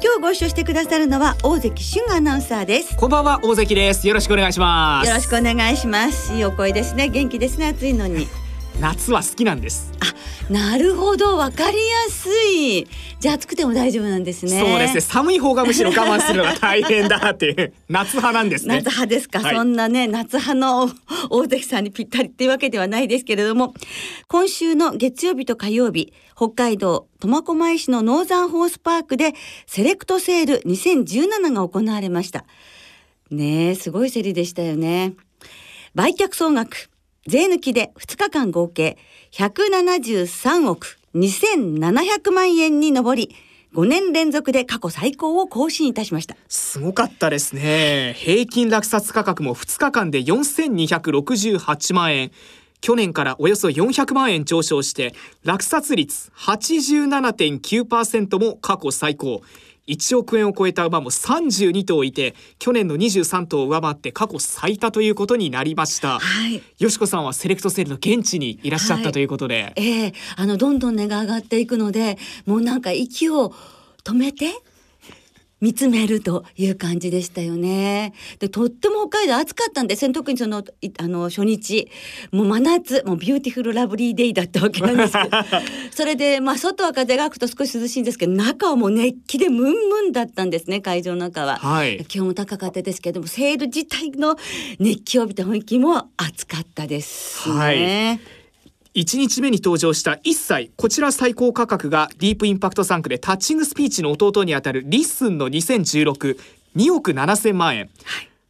今日ご一緒してくださるのは大関俊アナウンサーです。こんばんは大関です。よろしくお願いします。よろしくお願いします。いいお声ですね。元気ですね。暑いのに夏は好きなんです。あなるほど。わかりやすい。じゃあ暑くても大丈夫なんですね。そうですね。寒い方がむしろ我慢するのが大変だっていう。夏派なんですね。夏派ですか、はい。そんなね夏派の大関さんにぴったりっていうわけではないですけれども。今週の月曜日と火曜日北海道苫小牧市のノーザンホースパークでセレクトセール2017が行われました。ねえすごい競りでしたよね。売却総額税抜きで2日間合計。173億2700万円に上り5年連続で過去最高を更新いたしました。すごかったですね。平均落札価格も2日間で4268万円。去年からおよそ400万円上昇して落札率87.9%も過去最高。1億円を超えた馬も32頭いて去年の23頭を上回って過去最多ということになりました。はい。よしこさんはセレクトセールの現地にいらっしゃっはい。たということで、ええ。あのどんどん値が上がっていくのでもうなんか息を止めて見つめるという感じでしたよね。でとっても北海道暑かったんで特にそのいあの初日もう真夏もう beautiful lovely day だったわけなんですけど それでまあ外は風が吹くと少し涼しいんですけど中はもう熱気でムンムンだったんですね会場の中は。はい気温も高かったですけどもセール自体の熱気を帯びた雰囲気も暑かったですね。1日目に登場した1歳こちら最高価格がディープインパクト産駒でタッチングスピーチの弟にあたるリッスンの20162億7000万円、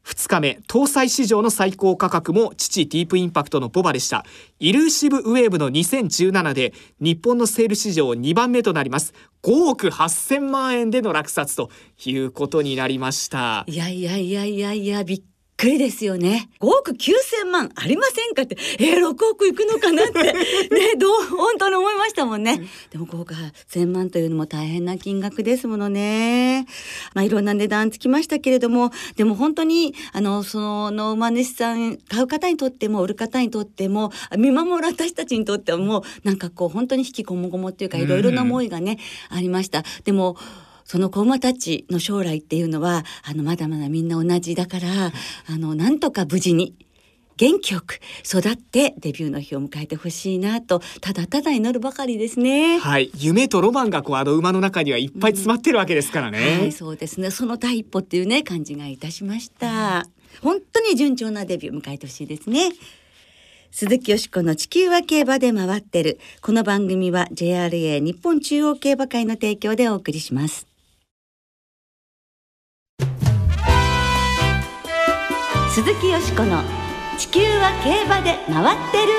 2日目搭載市場の最高価格も父ディープインパクトのボバでした。イルーシブウェーブの2017で日本のセール市場2番目となります。5億8000万円での落札ということになりました。いやいやいやいやいやびっくりですよね。5億9千万ありませんかって、えー、6億いくのかなって、ね、どう、本当に思いましたもんね。でも5億1000万というのも大変な金額ですものね。まあいろんな値段つきましたけれども、でも本当に、あの、その馬主さん、買う方にとっても、売る方にとっても、見守る私たちにとってはもう、なんかこう、本当に引きこもごもっていうか、いろいろな思いがね、ありました。でも、その子馬たちの将来っていうのはあのまだまだみんな同じだからあのなんとか無事に元気よく育ってデビューの日を迎えてほしいなとただただ祈るばかりですね。はい夢とロマンがこうあの馬の中にはいっぱい詰まってるわけですからね、はい、そうですね。その第一歩っていうね感じがいたしました。本当に順調なデビュー迎えてほしいですね。鈴木よしこの地球は競馬で回ってる。この番組は JRA 日本中央競馬会の提供でお送りします。鈴木よしこの地球は競馬で回ってる。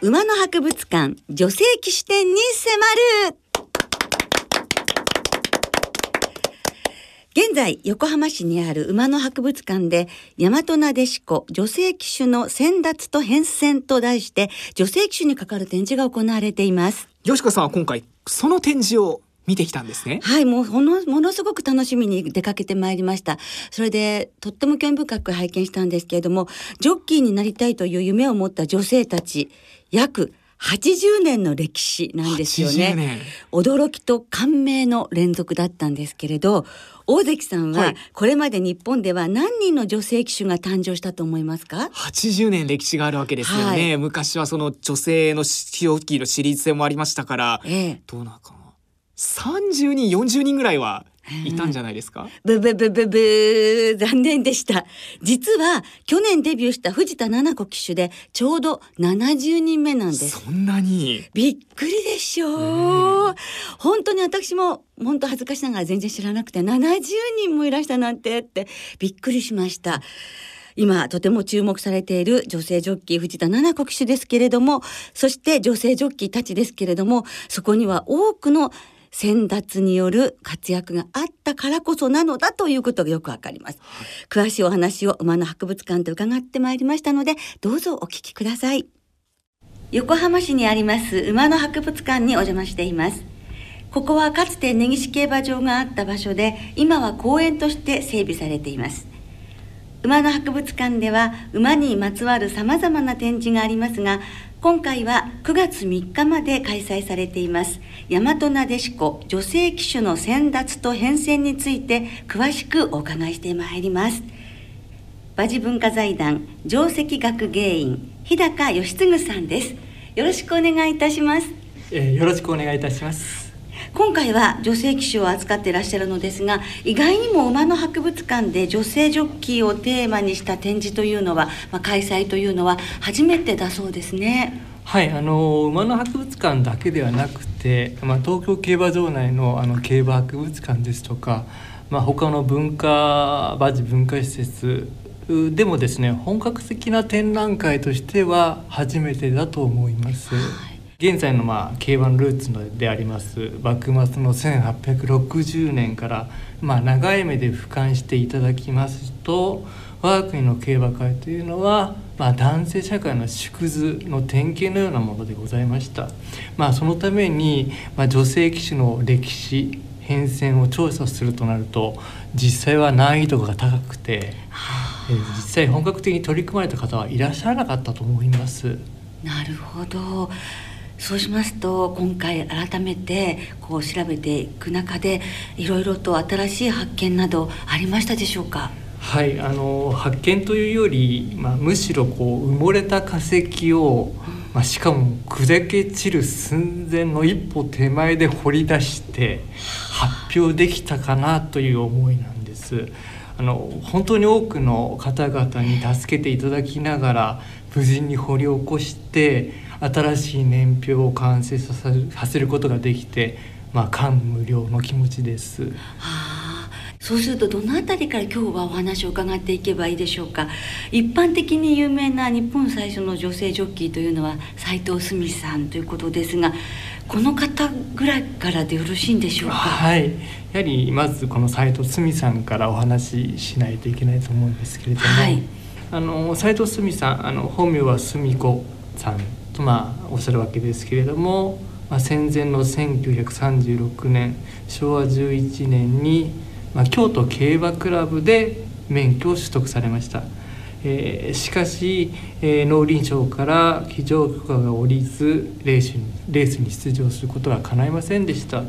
馬の博物館女性騎士展に迫る現在横浜市にある馬の博物館で大和なでしこ女性騎手の先達と変遷と題して女性騎手に関わる展示が行われていますよしこさんは今回その展示を見てきたんですね。はい、もうほのものすごく楽しみに出かけてまいりました。それでとっても興味深く拝見したんですけれども、ジョッキーになりたいという夢を持った女性たち、約80年の歴史なんですよ80ね年。驚きと感銘の連続だったんですけれど、大関さんははいこれまで日本では何人の女性騎手が誕生したと思いますか？80年歴史があるわけですよね。はい昔はその女性のジョッキーのシリーズ戦もありましたから、ええ。どうなのかな。30人、40人ぐらいはいたんじゃないですか？ブブブブブー残念でした。実は去年デビューした藤田七子騎手でちょうど70人目なんです。そんなに？びっくりでしょう。本当に私も本当恥ずかしながら全然知らなくて70人もいらしたなんてってびっくりしました。今とても注目されている女性ジョッキー藤田七子騎手ですけれどもそして女性ジョッキーたちですけれどもそこには多くの先達による活躍があったからこそなのだということがよくわかります、詳しいお話を馬の博物館で伺ってまいりましたのでどうぞお聞きください。横浜市にあります馬の博物館にお邪魔しています。ここはかつて根岸競馬場があった場所で今は公園として整備されています。馬の博物館では馬にまつわるさまざまな展示がありますが今回は9月3日まで開催されています。大和なでしこ女性騎手の先達と変遷について詳しくお伺いしてまいります。馬事文化財団上席学芸員日高義嗣さんです。よろしくお願いいたします、えー、よろしくお願いいたします。今回は女性騎手を扱っていらっしゃるのですが意外にも馬の博物館で女性ジョッキーをテーマにした展示というのは、まあ、開催というのは初めてだそうですねはいあの馬の博物館だけではなくて、まあ、東京競馬場内のあの競馬博物館ですとか、まあ、他の文化馬事文化施設でもですね本格的な展覧会としては初めてだと思います。はい現在のまあ K1 ルーツのであります幕末の1860年からまあ長い目で俯瞰していただきますと我が国の競馬界というのは、まあ、男性社会の縮図の典型のようなものでございました、まあ、そのために、まあ、女性騎手の歴史変遷を調査するとなると実際は難易度が高くて、えー、実際本格的に取り組まれた方はいらっしゃらなかったと思います。なるほどそうしますと今回改めてこう調べていく中でいろいろと新しい発見などありましたでしょうか？はいあの発見というより、まあ、むしろこう埋もれた化石を、まあ、しかも砕け散る寸前の一歩手前で掘り出して発表できたかなという思いなんです。あの本当に多くの方々に助けていただきながら無事に掘り起こして新しい年表を完成させることができて、まあ、感無量の気持ちです。はあ、そうするとどの辺りから今日はお話を伺っていけばいいでしょうか。一般的に有名な日本最初の女性ジョッキーというのは斉藤澄さんということですがこの方ぐらいからでよろしいんでしょうか？はい。やはりまずこの斉藤澄さんからお話ししないといけないと思うんですけれども、はい、あの斉藤澄さんあの本名は澄子さんとまあおっしゃるわけですけれども、まあ、戦前の1936年昭和11年に、まあ、京都競馬クラブで免許を取得されました。えー、しかし、えー、農林省から騎乗許可が下りずレースにレースに出場することが叶いませんでした。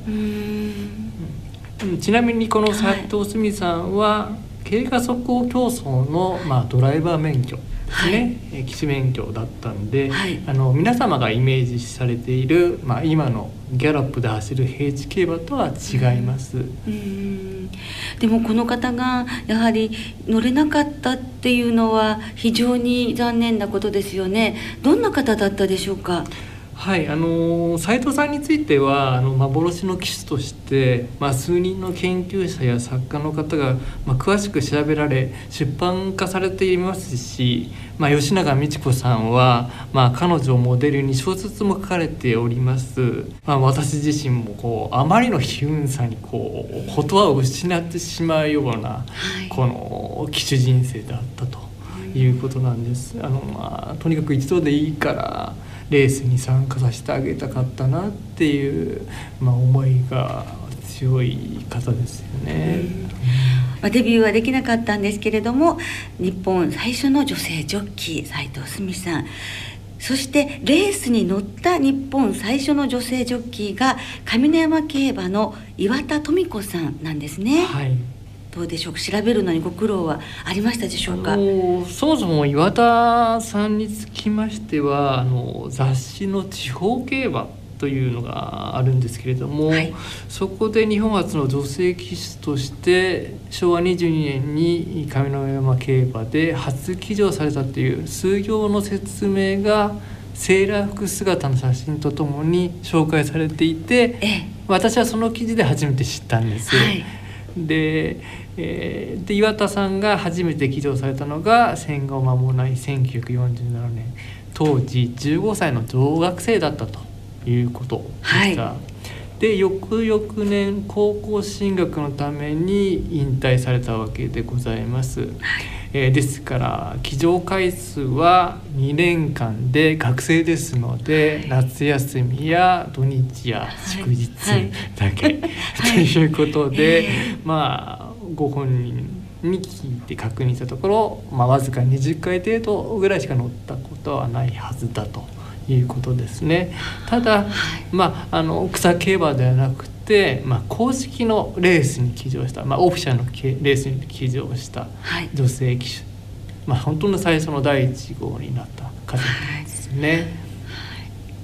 ちなみにこの斉藤澄さんは、はい、競馬速攻競争の、まあ、ドライバー免許ですね、はい、騎士免許だったんで、はい、あの皆様がイメージされている、まあ、今のギャロップで走る平地競馬とは違います。うんでもこの方がやはり乗れなかったっていうのは非常に残念なことですよね。どんな方だったでしょうか？はいあの斉藤さんについてはあの幻の騎手として、まあ、数人の研究者や作家の方が、まあ、詳しく調べられ出版化されていますし、まあ、吉永美智子さんは、まあ、彼女をモデルに小説も書かれております、まあ、私自身もこうあまりの悲運さにこう言葉を失ってしまうような、はい、この騎手人生であったということなんです。あのまあ、とにかく一度でいいからレースに参加させてあげたかったなっていう、まあ、思いが強い方ですよね。まあ、デビューはできなかったんですけれども日本最初の女性ジョッキー斉藤澄さんそしてレースに乗った日本最初の女性ジョッキーが上山競馬の岩田富子さんなんですね。はいどうでしょう調べるのにご苦労はありましたでしょうかそもそも岩田さんにつきましてはあの雑誌の地方競馬というのがあるんですけれども、はい、そこで日本初の女性騎手として昭和22年に上山競馬で初騎乗されたという数行の説明がセーラー服姿の写真とともに紹介されていて、私はその記事で初めて知ったんです。はい。で,、えー、で岩田さんが初めて起動されたのが戦後間もない1947年。当時15歳の女学生だったということでした。はい、で翌々年高校進学のために引退されたわけでございます。はい。えー、ですから騎乗回数は2年間で学生ですので、はい、夏休みや土日や祝日だけ、はい。はい、ということで、まあご本人に聞いて確認したところ、まあ、わずか20回程度ぐらいしか乗ったことはないはずだということですね。ただ、まあ、あの草競馬ではなくて、まあ、公式のレースに騎乗した、まあ、オフィシャルのレースに騎乗した女性騎手、はい、まあ、本当の最初の第一号になった方ですね。はい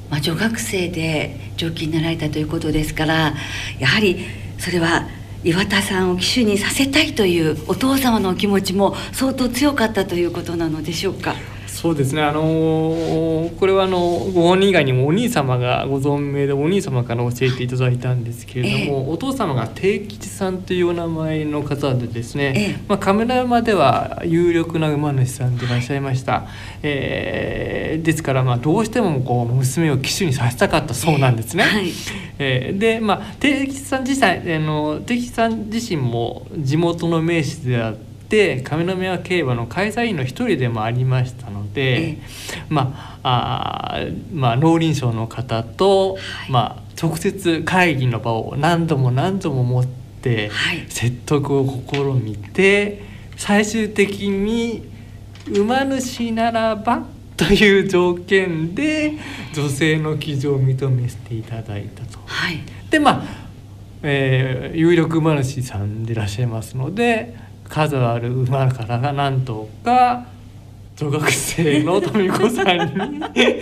まあ、女学生でジョッキーになられたということですからやはりそれは岩田さんを騎手にさせたいというお父様のお気持ちも相当強かったということなのでしょうか？そうですね。あのー、これはあのご本人以外にもお兄様がご存命でお兄様から教えていただいたんですけれども、えー、お父様が定吉さんというお名前の方でですね、えー、まあ、カメラ山では有力な馬主さんでいらっしゃいました、えー、ですからまあどうしてもこう娘を騎手にさせたかったそうなんですね。はい、えー、でまあ定吉さん自体あの定吉さん自身も地元の名士であってって上宮競馬の開催員の一人でもありましたので、まああまあ農林省の方と、はい、まあ、直接会議の場を何度も何度も持って説得を試みて、最終的に馬主ならばという条件で女性の騎乗を認めていただいたと。はい、でまあえー、有力馬主さんでいらっしゃいますので数ある馬からがなんとか女学生の富子さんに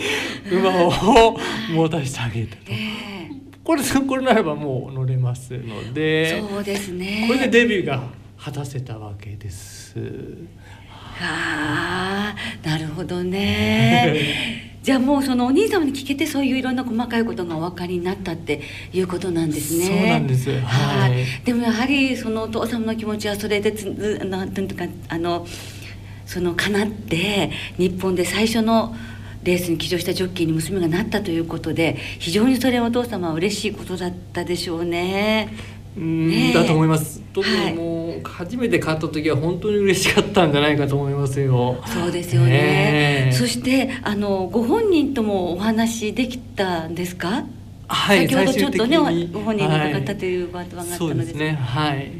馬を持たせてあげたと。えー、これこれならばもう乗れますのでそうですねこれでデビューが果たせたわけです。あなるほどね。じゃあもうそのお兄様に聞けてそういういろんな細かいことがお分かりになったっていうことなんですね。そうなんです。はい。でもやはりそのお父様の気持ちはそれでつなんていうかあのそのかなって日本で最初のレースに騎乗したジョッキーに娘がなったということで非常にそれはお父様は嬉しいことだったでしょうね。うんだと思います。特にもう初めて買った時は本当に嬉しかったんじゃないかと思いますよ。そうですよね。そしてあのご本人ともお話できたんですか？はい。先ほどちょっとねご本人に伺ったというワードがあったので、はい、そうですね。はい。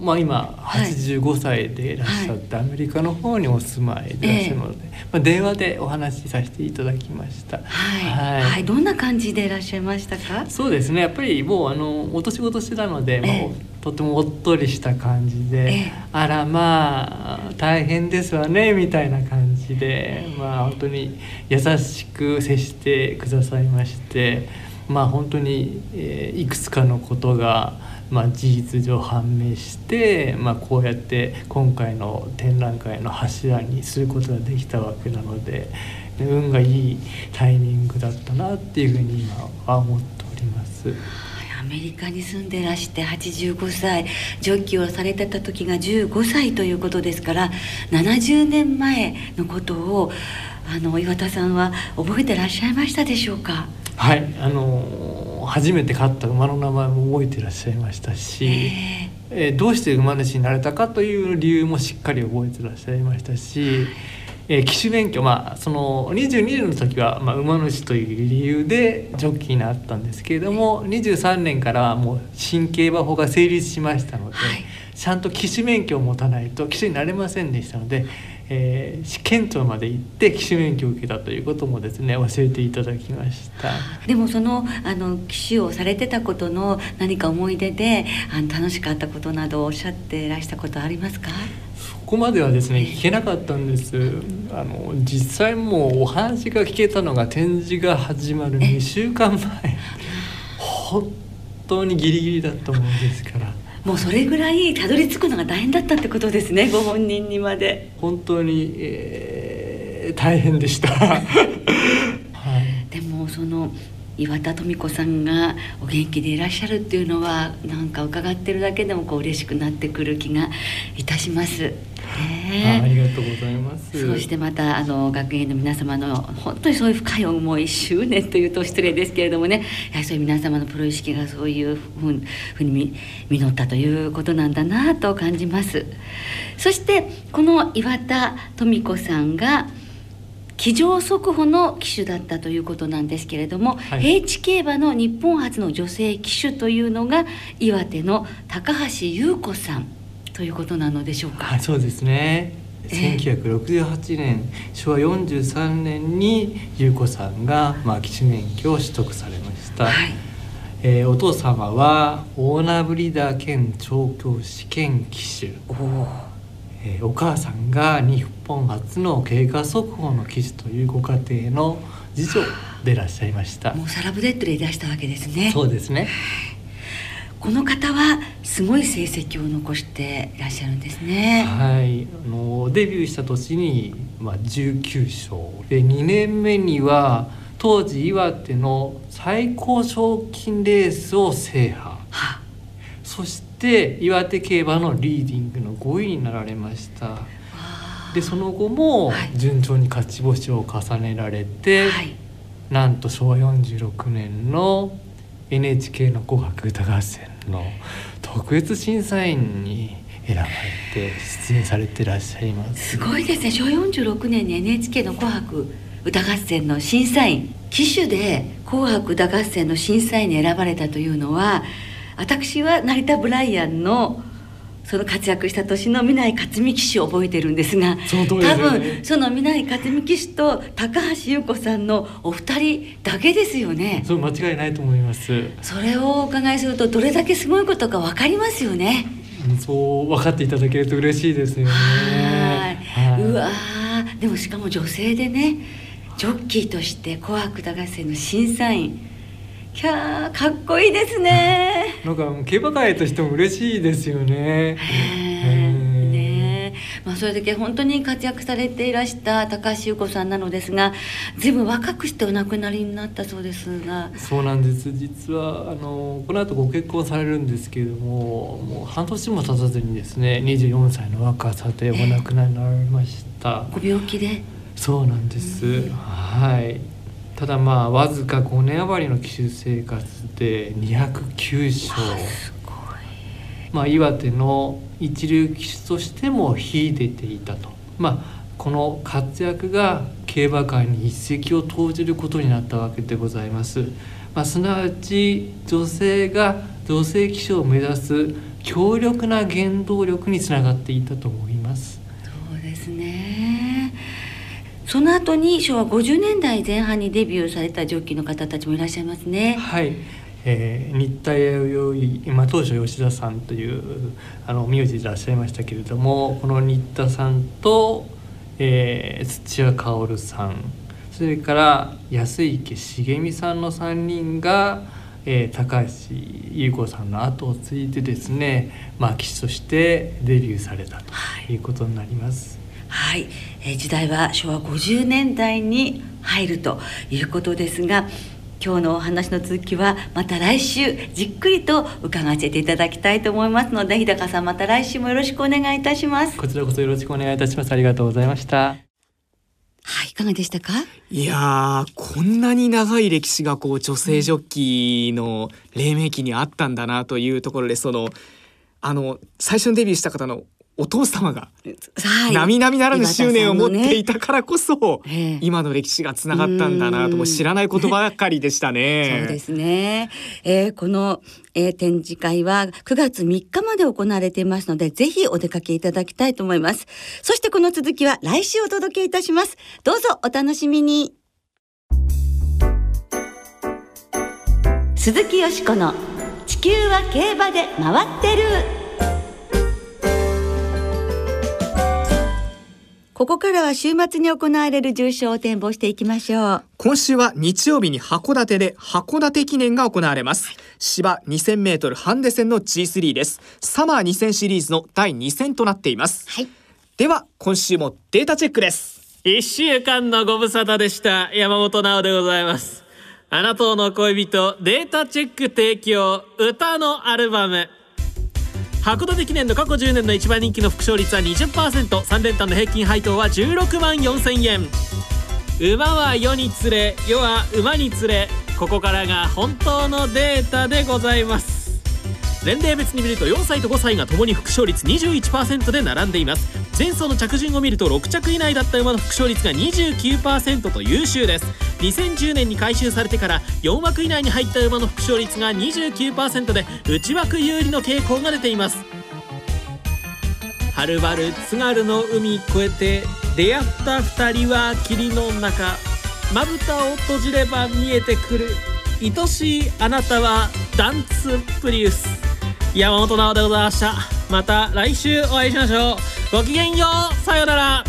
まあ、今85歳でいらっしゃって、アメリカの方にお住まいでいらっしゃるので、まあ、電話でお話しさせていただきました。はい、はい。どんな感じでいらっしゃいましたか？そうですね。やっぱりもうあのお年ごとしてたので、もうとてもおっとりした感じで、あらまあ大変ですわねみたいな感じで、まあ本当に優しく接してくださいましてまあ本当に、えー、いくつかのことがまあ、事実上判明して、まあ、こうやって今回の展覧会の柱にすることができたわけなので運がいいタイミングだったなっていうふうに今は思っております。アメリカに住んでらして85歳ジョッキをされてた時が15歳ということですから70年前のことをあの岩田さんは覚えてらっしゃいましたでしょうか？はい。あの初めて飼った馬の名前も覚えていらっしゃいましたし、えー、どうして馬主になれたかという理由もしっかり覚えていらっしゃいましたし、えー、騎手免許まあその22年の時は、まあ、馬主という理由でジョッキーになったんですけれども23年からはもう新競馬法が成立しましたので、はい、ちゃんと騎手免許を持たないと騎手になれませんでしたので。えー、試験長まで行って騎手免許を受けたということもですね教えていただきました。でもそのあの騎手をされてたことの何か思い出であの楽しかったことなどおっしゃっていらしたことありますか？そこまではですね聞けなかったんです。あの実際もうお話が聞けたのが展示が始まる2週間前。本当にギリギリだったものですからもうそれぐらいたどり着くのが大変だったってことですねご本人にまで。本当に、えー、大変でした、はい、でもその岩田富子さんがお元気でいらっしゃるっていうのはなんか伺ってるだけでもこう嬉しくなってくる気がいたします。ね、ありがとうございます。そしてまたあの学園の皆様の本当にそういう深い思い執念というと失礼ですけれどもね。やはりそういう皆様のプロ意識がそういうふうに実ったということなんだなと感じます。そしてこの岩田富子さんが騎乗速歩の騎手だったということなんですけれども、はい、平地競馬の日本初の女性騎手というのが岩手の高橋優子さんということなのでしょうか？はい、そうですね。1968年、昭和43年に優子さんが、まあ、騎手免許を取得されました。はい、えー、お父様はオーナーブリーダー兼調教師兼騎手。おえー、お母さんが日本初の経過速報の記事というご家庭の次女でいらっしゃいましたもうサラブレッドでいらしたわけですねそうですねこの方はすごい成績を残していらっしゃるんですね。はい。あのデビューした年に、まあ、19勝で2年目には当時岩手の最高賞金レースを制覇、はあ、そしてで岩手競馬のリーディングの5位になられました。でその後も順調に勝ち星を重ねられて、はい、なんと昭和46年の NHK の「紅白歌合戦」の特別審査員に選ばれて出演されてらっしゃいます。すごいですね。昭和46年に NHK の「紅白歌合戦」の審査員旗手で「紅白歌合戦」の審査員に選ばれたというのは私は成田ブライアンのその活躍した年の南井克美騎手を覚えてるんですが、多分その南井克美騎手と高橋優子さんのお二人だけですよね。そう間違いないと思います。それをお伺いするとどれだけすごいことか分かりますよね。そう分かっていただけると嬉しいですよね。はい。うわでもしかも女性でねジョッキーとして「紅白歌合戦」の審査員キャーかっこいいですね。なんか競馬界としても嬉しいですよね。ねまあそれだけ本当に活躍されていらした高橋優子さんなのですがずいぶん若くしてお亡くなりになったそうですが。そうなんです。実はあのこの後ご結婚されるんですけれどももう半年も経たずにですね24歳の若さでお亡くなりになられました、ご病気で？そうなんです、はいただまあわずか5年余りの騎手生活で209勝まあ、岩手の一流騎手としても秀でていたと、まあ、この活躍が競馬界に一石を投じることになったわけでございます。まあ、すなわち女性が女性騎手を目指す強力な原動力につながっていたと思います。そうですねその後に昭和50年代前半にデビューされたジョッキーの方たちもいらっしゃいますね。はい、えー、新田弥生、まあ、当初吉田さんというあの名字でいらっしゃいましたけれどもこの新田さんと、えー、土屋薫さんそれから安池茂美さんの3人が、えー、高橋優子さんの後を継いでですね、まあ、騎手としてデビューされたということになります。はいはい、えー、時代は昭和50年代に入るということですが今日のお話の続きはまた来週じっくりと伺わせていただきたいと思いますので日高さんまた来週もよろしくお願いいたします。こちらこそよろしくお願いいたします。ありがとうございました。はい、いかがでしたか？いやこんなに長い歴史がこう女性ジョッキーの黎明期にあったんだなというところでそのあの最初にデビューした方のお父様が並々ならぬ執念を持っていたからこそ、ね、今の歴史がつながったんだなとも知らないことばかりでしたね。そうですね、えー、この、えー、展示会は9月3日まで行われていますのでぜひお出かけいただきたいと思います。そしてこの続きは来週お届けいたします。どうぞお楽しみに。鈴木よしこの地球は競馬で回ってる。ここからは週末に行われる重賞を展望していきましょう。今週は日曜日に函館で函館記念が行われます。芝2000メートルハンデ戦の G3 です。サマー2000シリーズの第2戦となっています。はい、では今週もデータチェックです。1週間のご無沙汰でした山本直でございます。あなたの恋人データチェック提供歌のアルバム函館記念の過去10年の一番人気の副勝率は 20%3 連単の平均配当は16万4000円。馬は世に連れ世は馬に連れ。ここからが本当のデータでございます。年齢別に見ると4歳と5歳がともに副勝率21%で並んでいます。前走の着順を見ると6着以内だった馬の副勝率が29%と優秀です。2010年に改修されてから4枠以内に入った馬の副勝率が29%で内枠有利の傾向が出ています。はるばる津軽の海越えて出会った2人は霧の中まぶたを閉じれば見えてくる。愛しいあなたはダンツプリウス。山本直でございました。また来週お会いしましょう。ごきげんよう。さようなら。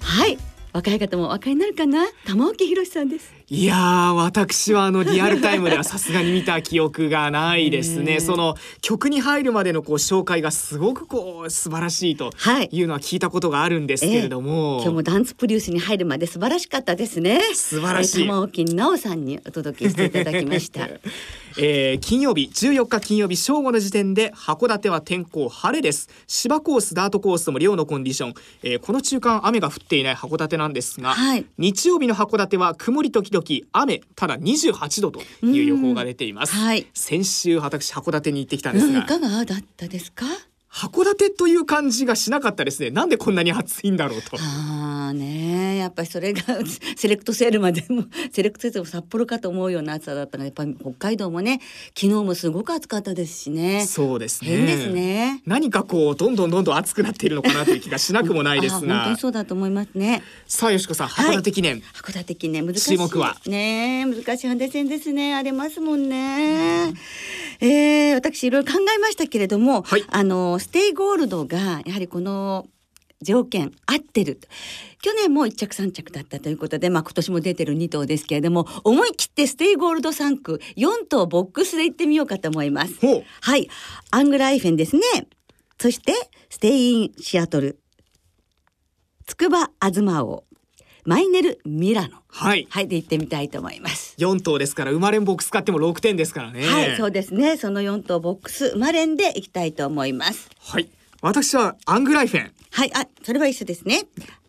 はい若い方もお分かりになるかな？玉置宏さんです。いやー私はあのリアルタイムではさすがに見た記憶がないですね。その曲に入るまでのこう紹介がすごくこう素晴らしいとはい。いうのは聞いたことがあるんですけれども、今日もダンツプリウスに入るまで素晴らしかったですね。素晴らしい。えー玉置直さんにお届けしていただきました えー金曜日14日金曜日正午の時点で函館は天候晴れです。芝コースダートコースとも両のコンディション、えーこの中間雨が降っていない函館なんですが、はい。日曜日の函館は曇り時々雨ただ28度という予報が出ています、うんはい。先週私函館に行ってきたんでうんいすが、かがだったですか？函館という感じがしなかったですね。なんでこんなに暑いんだろうと。ああねやっぱりそれが セレクトセールまでも セレクトセールも札幌かと思うような暑さだったのがやっぱり北海道もね昨日もすごく暑かったですしね。そうですね。変ですね。何かこうどんどんどんどん暑くなっているのかなという気がしなくもないですあ本当がにそうだと思いますね。さあ淑子さんはい。函館記念、函館記念難しい。注目は。ね難しいハンデ戦ですね。ありますもんね、えー、私いろいろ考えましたけれども、はい。あのステイゴールドがやはりこの条件合ってる。去年も1着3着だったということで、まあ、今年も出てる2頭ですけれども思い切ってステイゴールド産駒4頭ボックスで行ってみようかと思います。はい。アングライフェンですね。そしてステインシアトルつくばあずま王マイネルミラノ。はい。はいで行ってみたいと思います。4頭ですから生まれんボックス買っても6点ですからね。はいそうですね。その4頭ボックス生まれんで行きたいと思います。はい。私はアングライフェン、はいあそれは一緒ですね。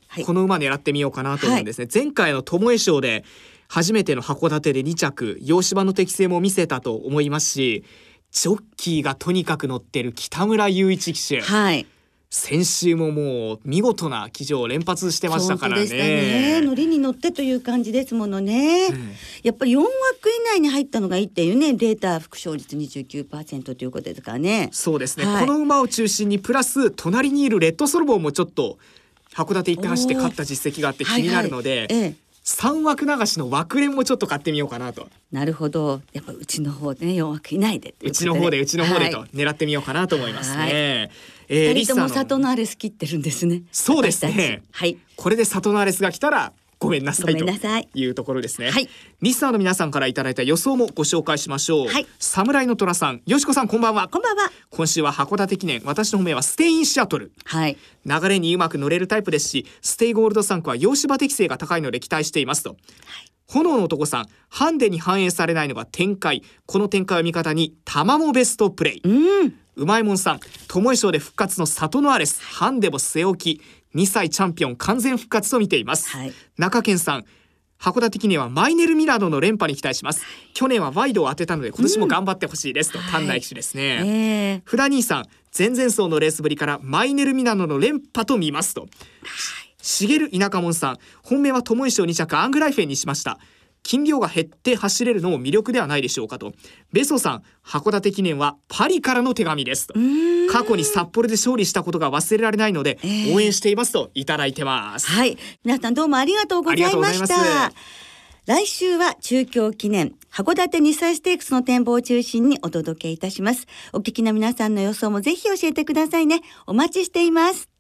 はい。この馬狙ってみようかなと思うんですね、前回の巴賞で初めての函館で2着洋芝の適性も見せたと思いますしジョッキーがとにかく乗ってる北村雄一騎手。はい先週ももう見事な騎乗を連発してましたからね。ね。乗りに乗ってという感じですものね、うん。やっぱり4枠以内に入ったのがいいっていうね。データ副勝率29%ということですからね。そうですね、はい。この馬を中心にプラス隣にいるレッドソルボンもちょっと函館一回走って勝った実績があって気になるので、はいはい。ええ。三枠流しの枠連もちょっと買ってみようかなと。なるほど。やっぱうちの方でね4枠以内で。うちの方でうちの方でとはい。狙ってみようかなと思いますね。はいえー二人ともサトノアレス切ってるんですね。そうですね。はい。これでサトノアレスが来たらごめんなさいごめんなさい。というところですね。はい。リスナーの皆さんからいただいた予想もご紹介しましょう。はい。侍の虎さん、淑子さんこんばんは。こんばんは。今週は函館記念、私の本命はステイインシアトル。はい。流れにうまく乗れるタイプですしステイゴールド産駒は洋芝適性が高いので期待していますと、炎の男さんハンデに反映されないのが展開。この展開を味方に玉もベストプレイ。うん。うまいもんさん巴賞で復活の里のアレスハンデも据え置き2歳チャンピオン完全復活と見ています、はい。中堅さん函館記念はマイネルミラノの連覇に期待します。去年はワイドを当てたので今年も頑張ってほしいです。と、はい丹内騎手ですね、ええ。フダ兄さん前々走のレースぶりからマイネルミナノの連覇と見ますと。しげる田舎門さん本命は友井賞2着アングライフェンにしました。斤量が減って走れるのも魅力ではないでしょうかと。ベソさん函館記念はパリからの手紙ですと。過去に札幌で勝利したことが忘れられないので、ええ。応援していますといただいてます。はい。皆さんどうもありがとうございました。す。来週は中京記念函館日産ステークスの展望を中心にお届けいたします。お聞きの皆さんの予想もぜひ教えてくださいね。お待ちしています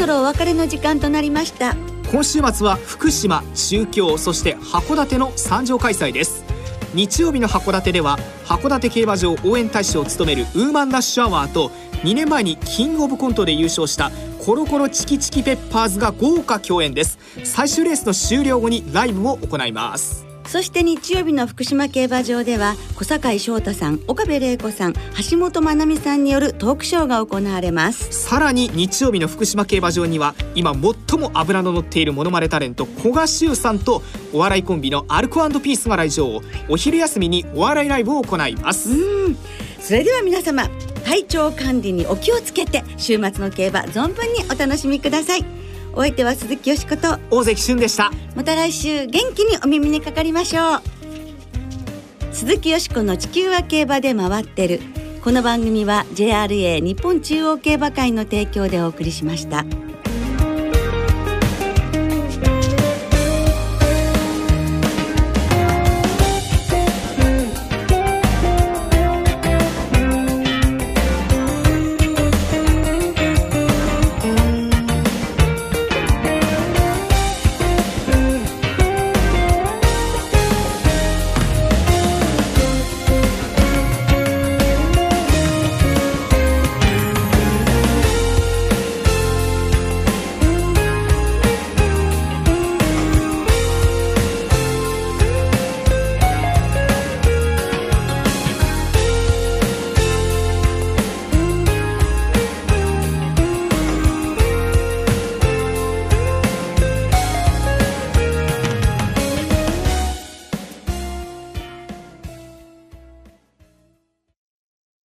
そろお別れの時間となりました。今週末は福島中京そして函館の三場開催です。日曜日の函館では函館競馬場応援大使を務めるウーマンダッシュアワーと2年前にキングオブコントで優勝したコロコロチキチキペッパーズが豪華共演です。最終レースの終了後にライブを行います。そして日曜日の福島競馬場では小坂井翔太さん岡部玲子さん橋本まなみさんによるトークショーが行われます。さらに日曜日の福島競馬場には今最も脂の乗っているモノマネタレント古賀修さんとお笑いコンビのアルコピースが来場。お昼休みにお笑いライブを行います。それでは皆様体調管理にお気をつけて週末の競馬存分にお楽しみくださいお相手は鈴木よしこと。大関俊でした。また来週元気にお耳にかかりましょう。鈴木よしこの地球は競馬で回ってる。この番組は JRA 日本中央競馬会の提供でお送りしました。